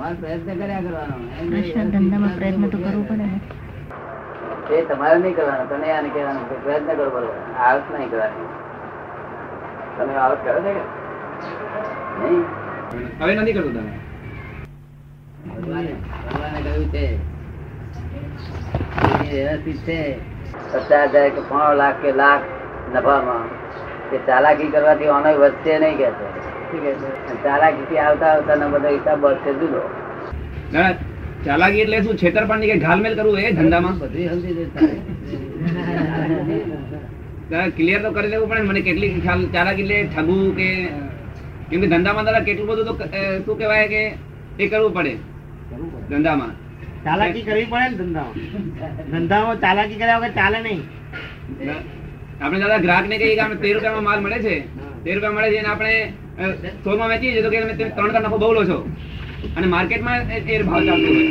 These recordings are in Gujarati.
તમારે પ્રયત્ન કર્યા કરવાનો. ધંધામાં પ્રયત્ન તો કરવો પડે. ને એ તમારે નહીં કરવાનો તમે આને કહેવાનું કે પ્રયત્ન કરો બરોબર આળસ નહીં કરવાની. તમે આળસ કરો છો કે? નહીં. હવે નથી કરતો તમે? ભગવાને ભગવાને કહ્યું છે વ્યવસ્થિત છે. પચાસ હજાર કે પોણો લાખ કે લાખ નફામાં. કે ચાલાકી કરવાથી ઓનો વધશે નહીં કે છે. શું કહે આવતા આવતા નો બધો હિસાબ વધશે જુદો. દાદા ચાલાકી એટલે શું? છેતરપાંડી કે ઘાલમેલ કરવું એ ધંધામાં? બધું ક્લિયર તો કરી દેવું પડે મને કેટલી ખ્યાલ ચાલાકી એટલે ઠગવું કે કેમ કે ધંધામાં દાદા કેટલું બધું તો શું કહેવાય કે એ કરવું પડે. ધંધામાં. ચાલાકી કરવી પડે ને ધંધામાં. ધંધામાં ચાલાકી કર્યા વગર ચાલે નહીં. આપણે દાદા ગ્રાહક ને કહીએ કે આપણે તેર રૂપિયામાં માલ મળે છે. તેર રૂપિયા મળે છે અને આપણે સોળમાં વેચીએ છીએ તો કે તમે ત્રણ ટકા નફો બહુ લો છો. અને માર્કેટમાં એ ભાવ ચાલતો હોય.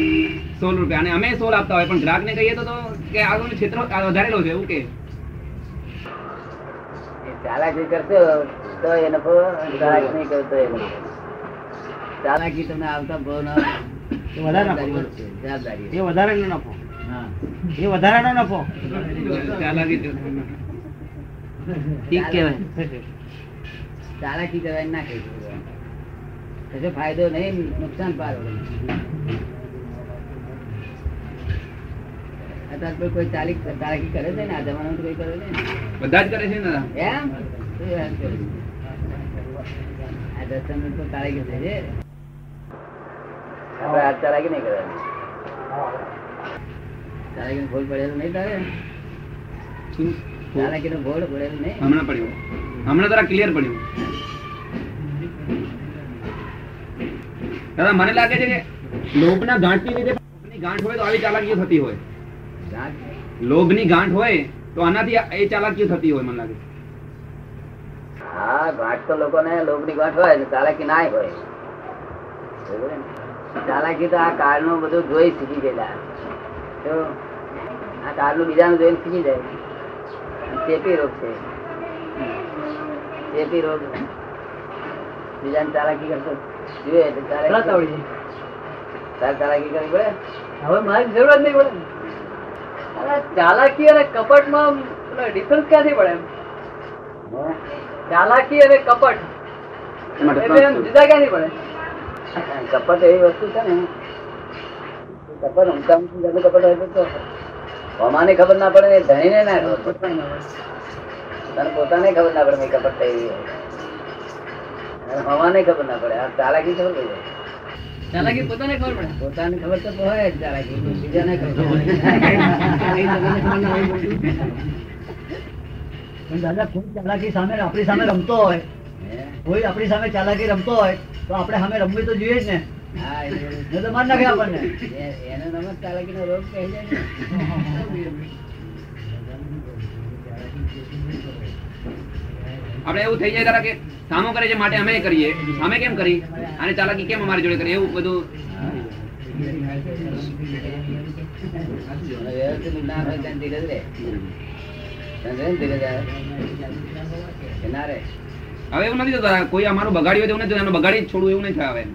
સોળ રૂપિયા. અને અમે સોળ આપતા હોય પણ ગ્રાહકને કહીએ તો તો કે આગળનું ક્ષેત્ર વધારેલો છે એવું કે. ચાલાકી કરશો તો એ નફો ગ્રાહક નહીં કરતો એ ચાલાકી તમને આવતા ભાવ ના. એ વધારે નફો જવાબદારી એ વધારાનો નફો હા. એ વધારાનો નફો ચાલાકી. ઠીક કહેવાય. ચાલાકી કરવાની ના કહી કશો ફાયદો નહીં નુકસાન પારો અત્યારે કોઈ કોઈ ચાલી ચાલાકી કરે છે ને આ જમાનામાં તો કોઈ કરે છે ને. બધા જ કરે છે ને એમ? શું વાત કરે છે? આ દર્શન તો ચાલાકી થાય છે આપણે હાથ ચાલાકી નહીં કરવાની ચાલાકી ભૂલ પડેલું નહીં તારે? ચાલાકી નો ભૂલ પડેલું નહીં? હમણાં પડ્યું. હમણાં તારા ક્લિયર પડ્યું. દાદા મને લાગે છે કે લોભના ગાંઠની લીધે લોભની ગાંઠ હોય તો આવી ચાલાકીઓ થતી હોય. લોભની ગાંઠ હોય તો આનાથી એ ચાલાકીઓ થતી હોય મને લાગે હા, ગાંઠ તો લોકોને લોભની ગાંઠ હોય ચાલાકી ના હોય. ચાલાકી તો આ કાળનું બધું જોઈ શીખી ગયેલા. તો આ કાળનું બીજાનું જોઈને શીખી જાય. ચેપી રોગ છે. ચેપી રોગ. બીજાને ચાલાકી કરતો. ચાલાકી કરવી ચાલાકી અને કપટમાં ડિફરન્સ ક્યાંથી પડે એમ? ચાલાકી અને કપટ એમ જુદા ક્યાંથી પડે કપટ એવી વસ્તુ છે ને કપટ ઊંચા કપટ હોય તો અમાને ખબર ના પડે ધણીને ના ખબર તને પોતાને ખબર ના પડે કપટ થઈ અમાને ખબર ના પડે. આ ચાલાકી ખબર પડી જાય. ચાલાકી પોતાને ખબર પડે? પોતાને ખબર તો હોય જ ચાલાકી. બીજાને ખબર પણ દાદા કોઈ ચાલાકી સામે આપણી સામે રમતો હોય કોઈ આપણી સામે ચાલાકી રમતો હોય તો આપણે સામે રમવી તો જોઈએ જ ને. હા તો માર નાખે આપણને. એનો નામ જ ચાલાકીનો રોગ કહી જાય ને. આપણે એવું થઈ જાય તારા કે સામો કરે છે માટે અમે કરીએ. અમે કેમ કરી? અને ચાલાકી કેમ અમારી જોડે કરી? એવું બધું. હવે એવું નથી થતું. કોઈ અમારું બગાડ્યું હોય એવું નથી. એનું બગાડી છોડવું એવું નહીં હવે. આવે ને?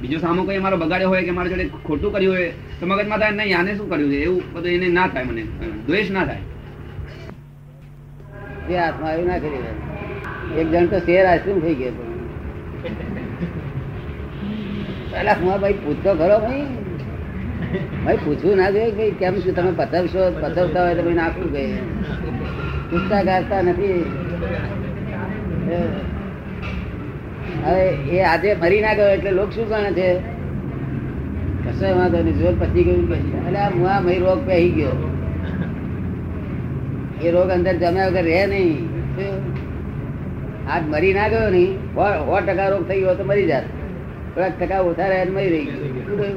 બીજો સામો કોઈ અમારો બગાડ્યો હોય કે મારા જોડે ખોટું કર્યું હોય તો મગજમાં થાય, નહીં, આને શું કર્યું છે? એવું બધું એને ના થાય મને. દ્વેષ ના થાય. એ એવું ના કરી. એક જણ તો શેર આઈસ્ક્રીમ થઈ ગયો. પેલા હું ભાઈ પૂછતો ખરો ભાઈ? ભાઈ, પૂછવું ના જોઈએ ભાઈ કેમ શું તમે પથરશો, પથરતા હોય તો ભાઈ નાખવું કઈ પૂછતા ગાતા નથી. હવે એ આજે મરી ના ગયો એટલે લોક શું ગણે છે? કશો વાંધો નહીં, જોર પછી ગયું કે એટલે આ મુઆ મય રોગ પહેરી ગયો. એ રોગ અંદર જમ્યા વગર રહે નહીં? આજ મરી ના ગયો નહીં સો ટકા રોગ થઈ ગયો તો મરી જાત. થોડાક ટકા ઓછા રહ્યા મરી રહી ગયો.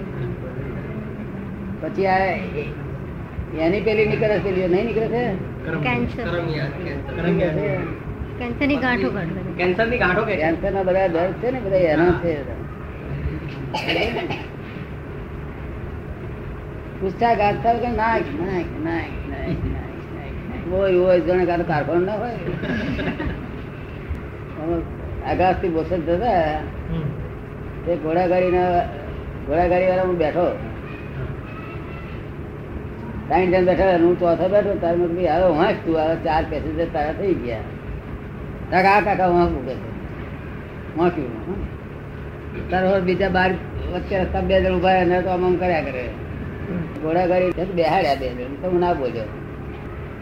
પછી આ એની પેલી નીકળે છે પેલી નહીં નીકળે છે? કેન્સર કેન્સરની ગાંઠો કાઢવે ગાંઠો કે? ના બધા દર્દ છે ને બધા એના છે. પૂછતા ગાંઠતા કે નાખ નાખ નાખ નાખ નાખ નાખ હોય હોય જાણે કારખાનું ના હોય. આગાસથી બોસત થતા તે ઘોડાગાડીના ઘોડાગાડી વાળા હું બેઠો. ત્રણ જણ બેઠા હું ચોથો બેઠો તારે મેં કીધું હવે વાંચ તું હવે ચાર પેસેન્જર તારા થઈ ગયા. કાકા આ કાકા વાંકું કે વાંક્યું. તારે બીજા બાર વચ્ચે રસ્તા બે જણ ઊભા રહ્યા તો આમ કર્યા કરે. ઘોડાગાડી બેહાડ્યા બે જણ તો હું ના બોલ્યો.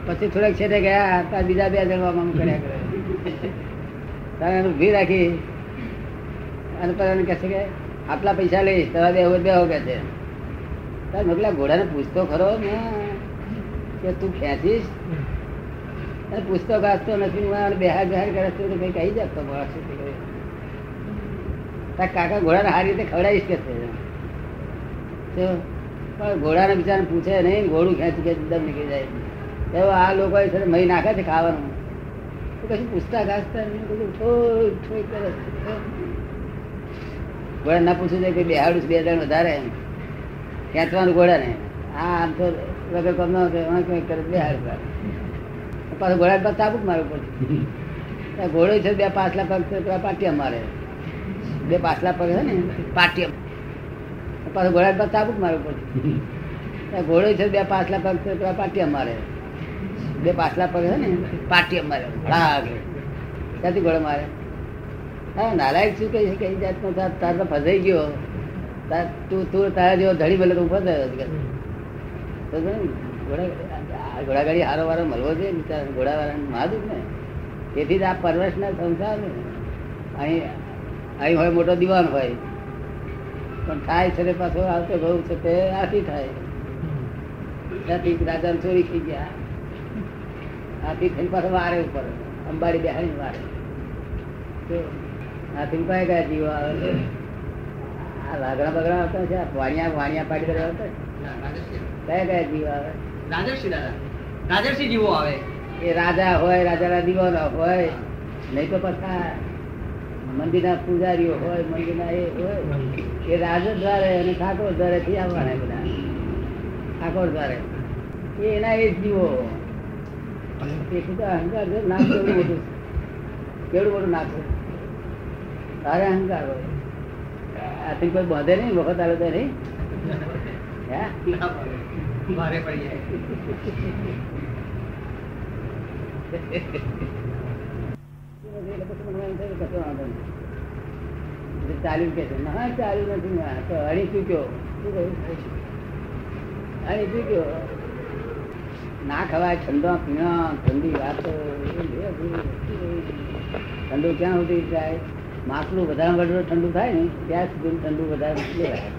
પછી થોડાક છેટે ગયા તાર બીજા બે જણ આમ કર્યા કરે. તારે એને ઊભી રાખી. અને એને કહે છે કે, આટલા પૈસા લઈશ, તારા બે બે કે છે તારે મોકલા, ઘોડાને પૂછતો ખરો ને, કે તું ખેંચીશ? અને પૂછતો ગાજતો નથી, હું બેહાર બેહાર કરે છે કઈ કહી જતો કહે. તાર કાકા ઘોડાને સારી રીતે ખવડાવીશ કે છે? પણ ઘોડાને બિચારાને પૂછે નહીં, ઘોડું ખેંચી ખેંચી, દમ નીકળી જાય. તો આ લોકો છે મહી નાખે છે ખાવાનું. કશું પૂછતા ઘાસતા નહીં બધું ઠોઈ ઠોઈ કરે ઘોડા ના પૂછવું જાય કે બેહાડું હાડું બે જણ વધારે ખેંચવાનું ઘોડા ને આ આમ તો વગર કોમ ન વાંક વાંક કરે બેહાડ પાછું ઘોડા પર તાબુક મારવું પડે. ઘોડો છે, બે પાછલા પગ પાટિયા મારે. બે પાછલા પગ છે ને, પાટિયા. પાછું ઘોડા પર તાબુક મારવું પડે. ઘોડો છે, બે પાછલા પગ પાટિયા મારે. બે પાછલા પગ છે ને, પાટી મારે ક્યાંથી ગોળો મારે? હા, નાલાયક શું કહી કઈ જાતનો તાર તો ફસાઈ ગયો. તાર તું તું તારા જેવો ધડી બલે તો ઊભો થયો તો ઘોડા ઘોડાગાડી હારો વારો મળવો જોઈએ ને ઘોડાવાળાને મારું ને. તેથી જ આ પરવર્ષના સંસાર ને. અહીં અહીં હોય મોટો દિવાન હોય. પણ થાય છે પાછો આવતો બહુ છે તે આથી થાય. ત્યાંથી રાજા ચોરી થઈ ગયા. આથી થઈને પાછો વારે ઉપર. અંબાડી બેહાડી વારે. હાથી ઉપાય ગયા જીવો આવે આ લાગણા બગડા આવતા છે વાણિયા વાણિયા પાડી આવતા કયા કયા જીવ આવે? રાજર્ષિ દાદા. રાજર્ષિ જીવો આવે. એ રાજા હોય રાજાના દીવાનો હોય નહીં તો પાછા મંદિરના પૂજારીઓ હોય મંદિરના એ હોય. એ રાજ દ્વારે અને ઠાકોર દ્વારે થી આવવાના બધા. ઠાકોર દ્વારે. એના એ જીવો. અહંકાર છે નામ કેવડું મોટું વખત આવે તો ચાલ્યું કે છે ના ચાલ્યું નથી હણી ચૂક્યો શું કહ્યું હણી ચૂક્યો ના ખવાય, ઠંડો પીણા, ઠંડી વાતો. ઠંડુ ક્યાં સુધી જાય માટલું વધારે વધારે ઠંડુ થાય ને? ત્યાં સુધી ઠંડુ વધારે લેવાય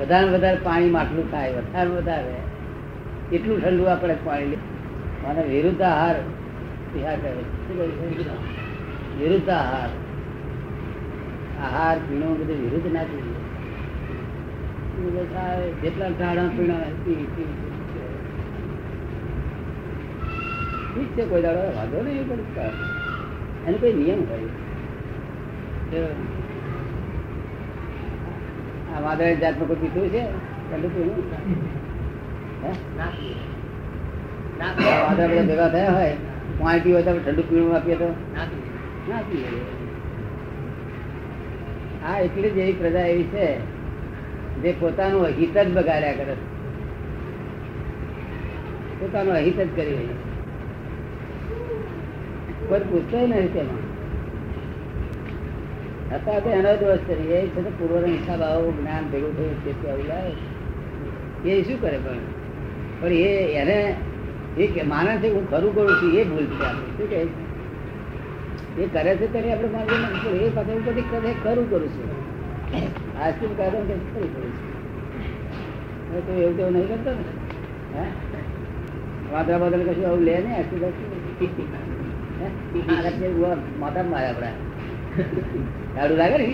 વધારે વધારે પાણી માટલું થાય વધારે વધારે. એટલું ઠંડુ આપણે પાણી અને વિરુદ્ધ આહાર? વિરુદ્ધ આહાર. આહાર. પીણો બધું વિરુદ્ધ ના જોઈએ જેટલા ટાણા પીણા ઠીક છે, કોઈ દાડો વાંધો નહીં, પણ એનો કોઈ નિયમ હોય આ વાદળ જાતનું કોઈ પીધું છે થયા હોય પીવો તો ઠંડુ પીણું આપીએ તો ના પીએ. આ એટલી જ એવી પ્રજા એવી છે, જે પોતાનું અહિત જ બગાડ્યા કરે. પોતાનું અહિત જ કરી રહી છે. કોઈ પૂછતો નહીં તેમાં. હતા તો એનો દોષ કરીએ એ છે તો પૂર્વનો હિસાબ આવો, જ્ઞાન ભેગું થયું તેથી આવું લાવે એ શું કરે પણ? પણ એ એને એ કે માને છે હું ખરું કરું છું, એ ભૂલ છે આપણે. શું કહે છે? એ કરે છે ત્યારે આપણે માનવું નથી એ પાછળ બધી કરે ખરું કરું છું. આજથી કારણ કે ખરું કરું છું. તો એવું તેવું નહીં કરતો ને. હે? વાદળા બદલ કશું આવું લે ને આખી માથા મારે આપડા. તાળું લાગે ને?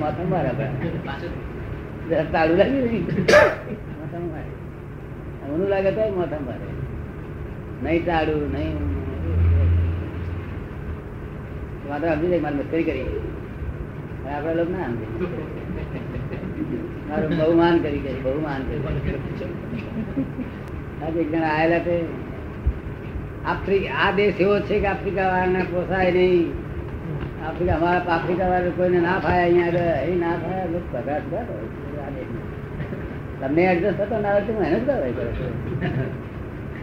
માથા મારે આપડા. તાળું લાગે ને? માથા મારે. ઊનું લાગે તો માથા મારે. નહીં તાળું નહીં માત્ર સમજી જાય મારી મસ્કરી કરી. આપડા લોકો ના સમજે મારું બહુ માન કરી બહુ માન કરી. આજે એક જણા આયેલા તે આ દેશ એવો છે કે આફ્રિકા વાળાને પોસાય નહીં. આફ્રિકા અમારા આફ્રિકા વાળા કોઈને ના ફાય અહીંયા એ ના ફાય લોકો પગાર કરે. તમને એડજસ્ટ થતો ના હોય તો મહેનત કરો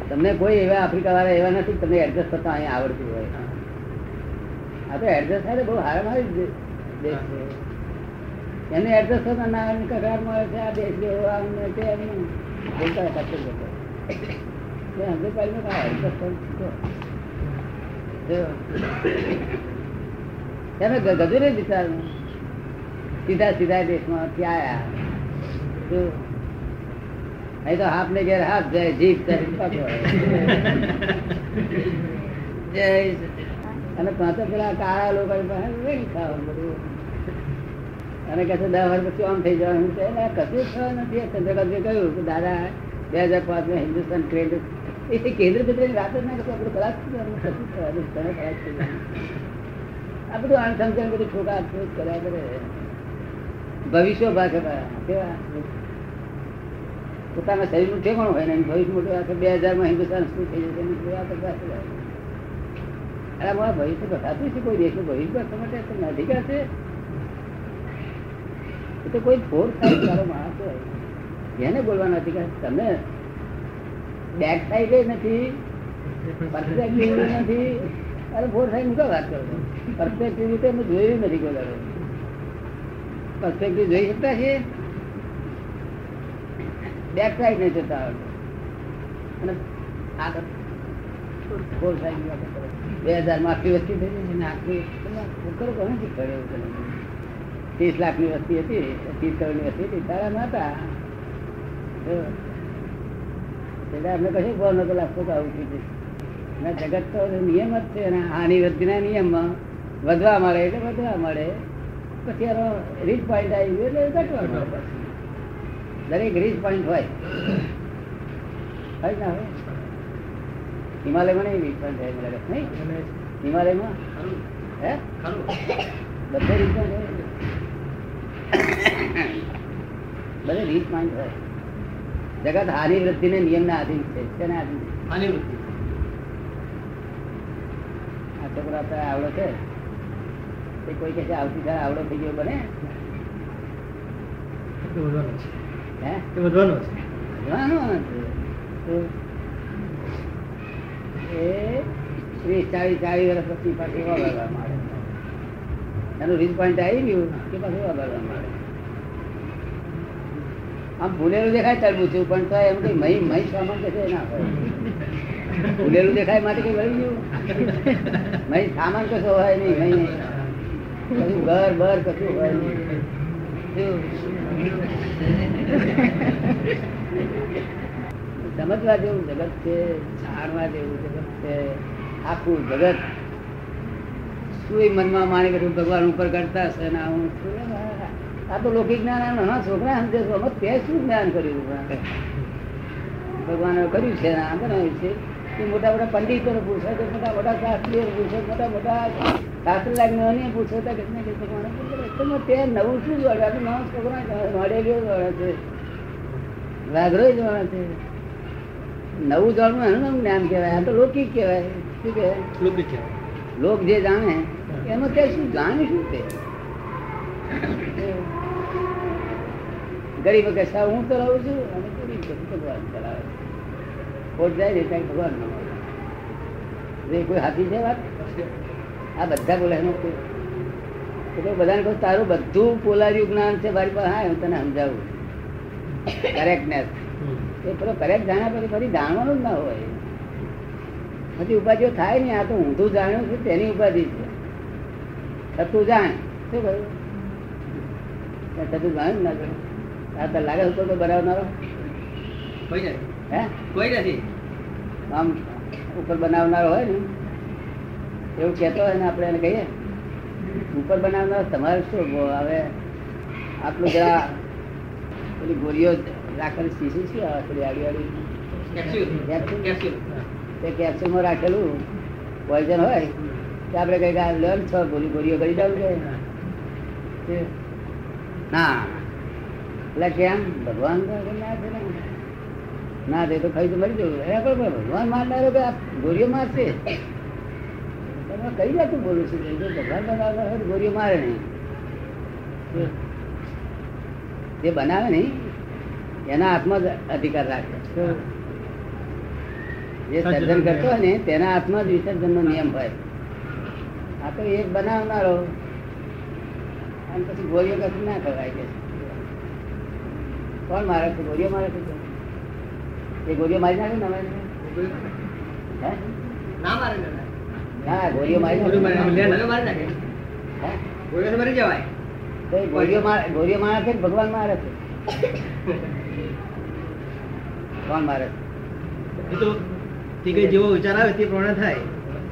તમને કોઈ એવા આફ્રિકા વાળા એવા નથી, તમને એડજસ્ટ થતા અહીંયા આવડતું હોય. આ તો એડજસ્ટ થાય તો બહુ હારા મારી દેશ છે. એને એડજસ્ટ થતા ના કગાર મળે છે, આ દેશ જેવો આમ તેમ ને. બોલતા થવું શીખો. જો. તમે સીધા સીધા દેશમાં ક્યાં આવ્યા. અહીં તો હાથ ને ઘેર હાથ જાય જીભ જાય અને તો પેલા કાળા લોકો અને કહે છે દસ વર્ષ પછી આમ થઈ જવાનું છે કહે, "ના, કશું થયું નથી ચંદ્રકાંત કહ્યું કે દાદા બે હજાર પાંચમાં હિન્દુસ્તાન ક્રેડિટ એ કેન્દ્ર. આ શરીરનું ઠેકાણું હોય ને ભવિષ્ય મોટું આખે બે હજારમાં હિન્દુસ્તાન શું થઈ જશે? આ. અરે મારા ભવિષ્ય બતાતું છે કોઈ દેશનું ભવિષ્ય બતાવવા માટે તમને અધિકાર છે? એ કોઈ ફોર્સ થાય તારો માણસ હોય. એને બોલવાનો અધિકાર તમે બેક સાઈડ નથી નથી અરે ફોર સાઈડ મૂકો વાત કરો પરફેક્ટિવ રીતે અમે જોયું નથી કોઈ દાડો પરફેક્ટિવ જોઈ શકતા છીએ બેક સાઈડ નહીં જતા. અને ફોર સાઈડ. બે હજારમાં આખી વસ્તી થઈ છે ને આખી કરો કોને શીખવાડે એવું તને? ત્રીસ લાખની વસ્તી હતી, ત્રીસ કરોડની વસ્તી હતી તારા હતા. એટલે અમને કશું ભાવ નતો લાગતો આવું છે. ના જગત તો નિયમ જ છે અને આની વૃદ્ધિના નિયમમાં વધવા મળે એટલે વધવા મળે. પછી એનો રીચ પોઈન્ટ આવી ગયો એટલે ઘટવા દરેક રીચ પોઈન્ટ હોય. હોય ના હોય હિમાલયમાં નહીં રીચ પોઈન્ટ હોય મને. નહીં? હિમાલયમાં? હે? બધે રીચ પોઈન્ટ હોય. બધે રીચ પોઈન્ટ હોય. જગત હાની વૃદ્ધિ ને નિયમ ના આધીન છે. શેના આધીન? છે? આ છોકરો અત્યારે આવડો છે? તે કોઈ કહે છે આવતીકાલે આવડો થઈ ગયો બને? હે? વધવાનો છે. એ ત્રીસ ચાલીસ ચાલીસ વર્ષ પછી પાછું વાગવા માંડે. એનું રીઝ પોઈન્ટ આવી ગયું કે પાછું વાગવા માંડે? આમ ભૂલેલું દેખાય તરબૂચું પણ તો એમ કઈ મહી મહી સામાન કે ના હોય ભૂલેલું દેખાય માટે કઈ વળી ગયું? મહી સામાન કશો હોય નહીં, મહી કશું ઘર, બર કશું હોય સમજવા જેવું જગત છે, જાણવા જેવું જગત છે, આખું જગત શું મનમાં માણી બેઠું ભગવાન ઉપર કરતા છે ને હું આ તો લૌકિક જ્ઞાન નાના છોકરા સમજે છે તે શું જ્ઞાન કર્યું ભગવાને કર્યું છે ને આ બનાવ્યું છે. એ મોટા મોટા પંડિતો પૂછે તો મોટા મોટા શાસ્ત્રીઓ પૂછે મોટા મોટા શાસ્ત્ર લાગ્યો પૂછે તો કે ને કે ભગવાને તે નવું શું જોડે? આ તો નવા છોકરા મળેલીઓ જોડે છે. વાઘરો જોડે છે. નવું જાણવું એનું નામ જ્ઞાન કહેવાય. આ તો લૌકિક કહેવાય. શું કહેવાય? લોક જે જાણે એમાં તે શું જાણે શું તે ગરીબ કે હું હું ચલાવું છું અને ગરીબ કે ભગવાન ચલાવે ખોટ જાય ને ત્યાં ભગવાન ન હોય. કોઈ હાથી છે વાત? આ બધા બોલે એનો કોઈ. એટલે બધાને કહું તારું બધું પોલાર્યું જ્ઞાન છે મારી પાસે હા હું તને સમજાવું. કરેક્ટનેસ એ પેલો કરેક્ટ જાણ્યા પછી ફરી જાણવાનું જ ના હોય. પછી ઉપાધિઓ થાય ને આ તો ઊંધું જાણ્યું છે તેની ઉપાધિ છે. થતું જાણ. શું કહ્યું? થતું જાણ્યું ના કહ્યું આ તો લાગે તો બનાવનારો? કોઈ નથી. હે? કોઈ નથી. આમ ઉપર બનાવનારો હોય ને એવું કહેતો હોય ને આપણે એને કહીએ ઉપર બનાવનાર તમારે શું હવે આટલું જરા પેલી ગોળીઓ રાખેલી શીશી શું આવે પેલી આડી આડી કેપ્સ્યુલ. કેપ્સ્યુલ? કેપ્સ્યુલ. તે કેપ્સ્યુલમાં રાખેલું પોઈઝન હોય તો આપણે કઈ આ લો ને છ ગોળી ગોળીઓ કરી દઉં કે? ના. એટલે કેમ? ભગવાન ના દે તો ખાઈ તો મરી જવું. એ ભગવાન મારનારો કે આ ગોળીઓ મારશે? તમે કઈ જાતું બોલું છું? જો ભગવાન બનાવતા ગોળીઓ મારે નહીં. જે બનાવે નહીં એના હાથમાં જ અધિકાર રાખે. જે સર્જન કરતો હોય ને તેના હાથમાં જ વિસર્જન નો નિયમ હોય. આ તો એક બનાવનારો. અને પછી ગોળીઓ કશું ના ખવાય કે કોણ મારે છે? ગોળીઓ મારે છે એ ગોળીઓ મારી નાખે ને અમારે ના મારે. ના ગોળીઓ મારી નાખે. ગોળીઓ મારી જવાય. ગોળીઓ ગોળીઓ મારે છે ભગવાન મારે છે? કોણ મારે છે? તો તે કઈ જેવો વિચાર આવે તે પ્રમાણે થાય.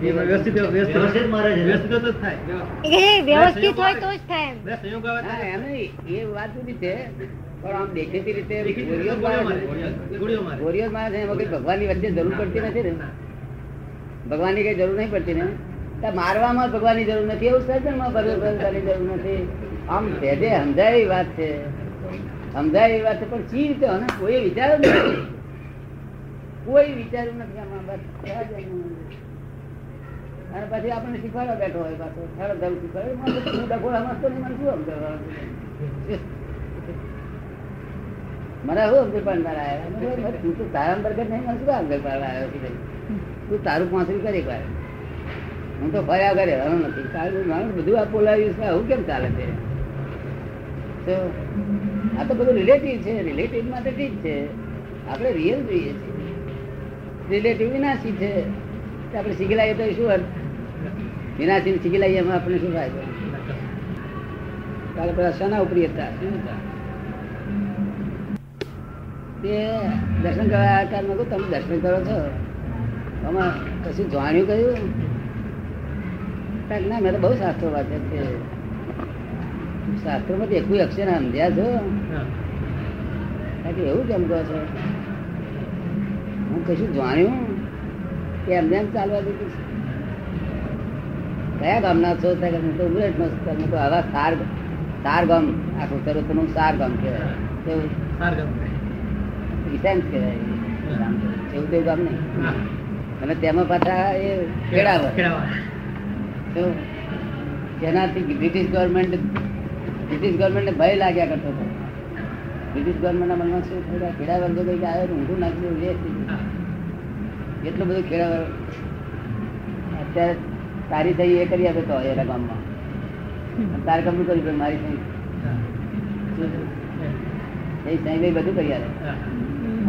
વ્યવસ્થિત વ્યવસ્થિત વ્યવસ્થિત મારે છે. વ્યવસ્થિત જ થાય. એ વ્યવસ્થિત હોય તો જ થાય એમ. એ વાત સુધી છે. પણ આમ દેખીતી રીતે ગોળીઓ છે એમાં કઈ ભગવાનની વચ્ચે જરૂર પડતી નથી ને? ભગવાનની કઈ જરૂર નહીં પડતી ને? મારવામાં ભગવાનની જરૂર નથી એવું સર્જનમાં ભગવાનની જરૂર નથી. આમ સહેજે સમજાય એવી વાત છે. સમજાય એવી વાત છે પણ સી રીતે અને કોઈ વિચાર નથી. કોઈ વિચાર્યું નથી આમાં બસ અને પછી આપણને શીખવાડવા બેઠો હોય પાછો. સારો ધર્મ શીખવાડે ડખોડા મસ્તો નહીં મને શું સમજાવવાનું? મને શું સમજ પાડનાર આવ્યા તું તો તારા અંતર્ગત નહીં, મને શું પાડવા આવ્યો તું તારું પાંચરી કરી વાર હું તો ફર્યા કરે હવે નથી. તારું મારું બધું આ બોલાવ્યું છે. આવું કેમ ચાલે છે? આ તો બધું રિલેટિવ છે. રિલેટિવ માટે ઠીક છે. આપણે રિયલ જોઈએ છીએ. રિલેટિવ વિનાશી છે. આપણે શીખી તો શું હોય વિનાશી શીખી લાવીએ એમાં આપણે શું ફાયદો? કાલે પેલા શાના ઉપરી હતા? શું હતા? તે દર્શન કરવા આકાર મેં તમે દર્શન કરો છો? આમાં કશું જાણ્યું કહ્યું ના મેં તો બહુ શાસ્ત્રો વાંચ્યા છે. શાસ્ત્રોમાંથી એકુય અક્ષર સમજ્યા છો? એવું કેમ કહો છો? હું કશું જાણ્યું? કે એમને એમ ચાલવા દીધું? કયા ગામના છો? હું તો ઉમરેટ નો તમે તો આવા સાર સાર ગામ આખું તરતનું સાર ગામ કહેવાય. કેવું સાર ગમે. રિસાયન્સ કહેવાય એવું તેવું કામ નહીં. અને તેમાં પાછા એ ખેડાવર જેનાથી બ્રિટિશ ગવર્મેન્ટ બ્રિટિશ ગવર્મેન્ટને ભય લાગ્યા કરતો હતો. બ્રિટિશ ગવર્મેન્ટના મનમાં શું થયું? કે વર્ગો કઈ આવે ઊંધું નાખી દેવું એ. એટલું બધું ખેડાવર અત્યારે તારી થઈ એ કરી આપે તો એના ગામમાં. તારે કમનું કર્યું મારી થઈ. એ સાંઈ બધું કરી આપે.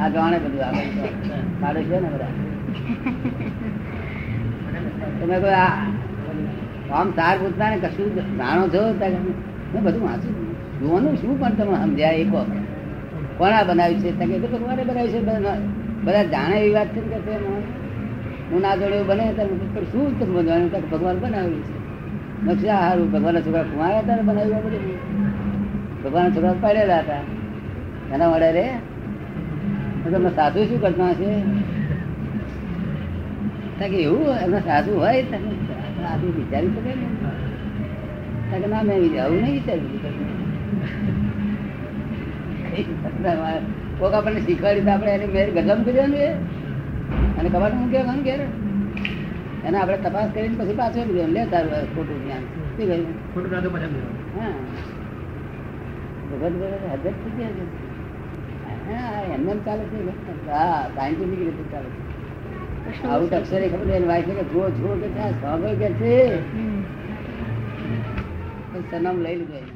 આ જાણે બધું આ બધું છે ને બધા. તમે કોઈ આ આમ તાર પૂછતા ને કશું જાણો છો? મેં બધું વાંચું જોવાનું શું પણ તમે સમજ્યા એ કહો કોના બનાવ્યું છે? એ તો ભગવાને બનાવ્યું છે. બધા જાણે એવી વાત છે ને કે. હું ના જોડે બને પણ શું તમે બનાવ્યું કે ભગવાન બનાવ્યું છે. નકશા સારું ભગવાનના છોકરા કુમાર્યા હતા ને બનાવ્યું બધું. ભગવાનના છોકરા પાડેલા હતા. એના વડે રે તમને સાધુ શું કરતા હશે? એવું એમને સાધુ હોય સાધુ વિચારી શકે ને ના મેં આવું નહીં વિચાર્યું. કોક આપણને શીખવાડી તો આપણે એને મેર ગજમ કર્યા ને અને કબાટ મૂક્યા કોણ ઘેર એને આપણે તપાસ કરીને પછી પાછો લીધો લે તારું ખોટું જ્ઞાન. શું કહ્યું ખોટું હા. ભગત ભગત હજર થઈ ગયા એમને એમ ચાલે છે હા સાયન્ટિફિક રીતે ચાલે છે આવું અક્ષરે ખબર વાય છે કે જો જો કે ત્યાં સાંભળ છે. સરનામ લઈ લીધું એને.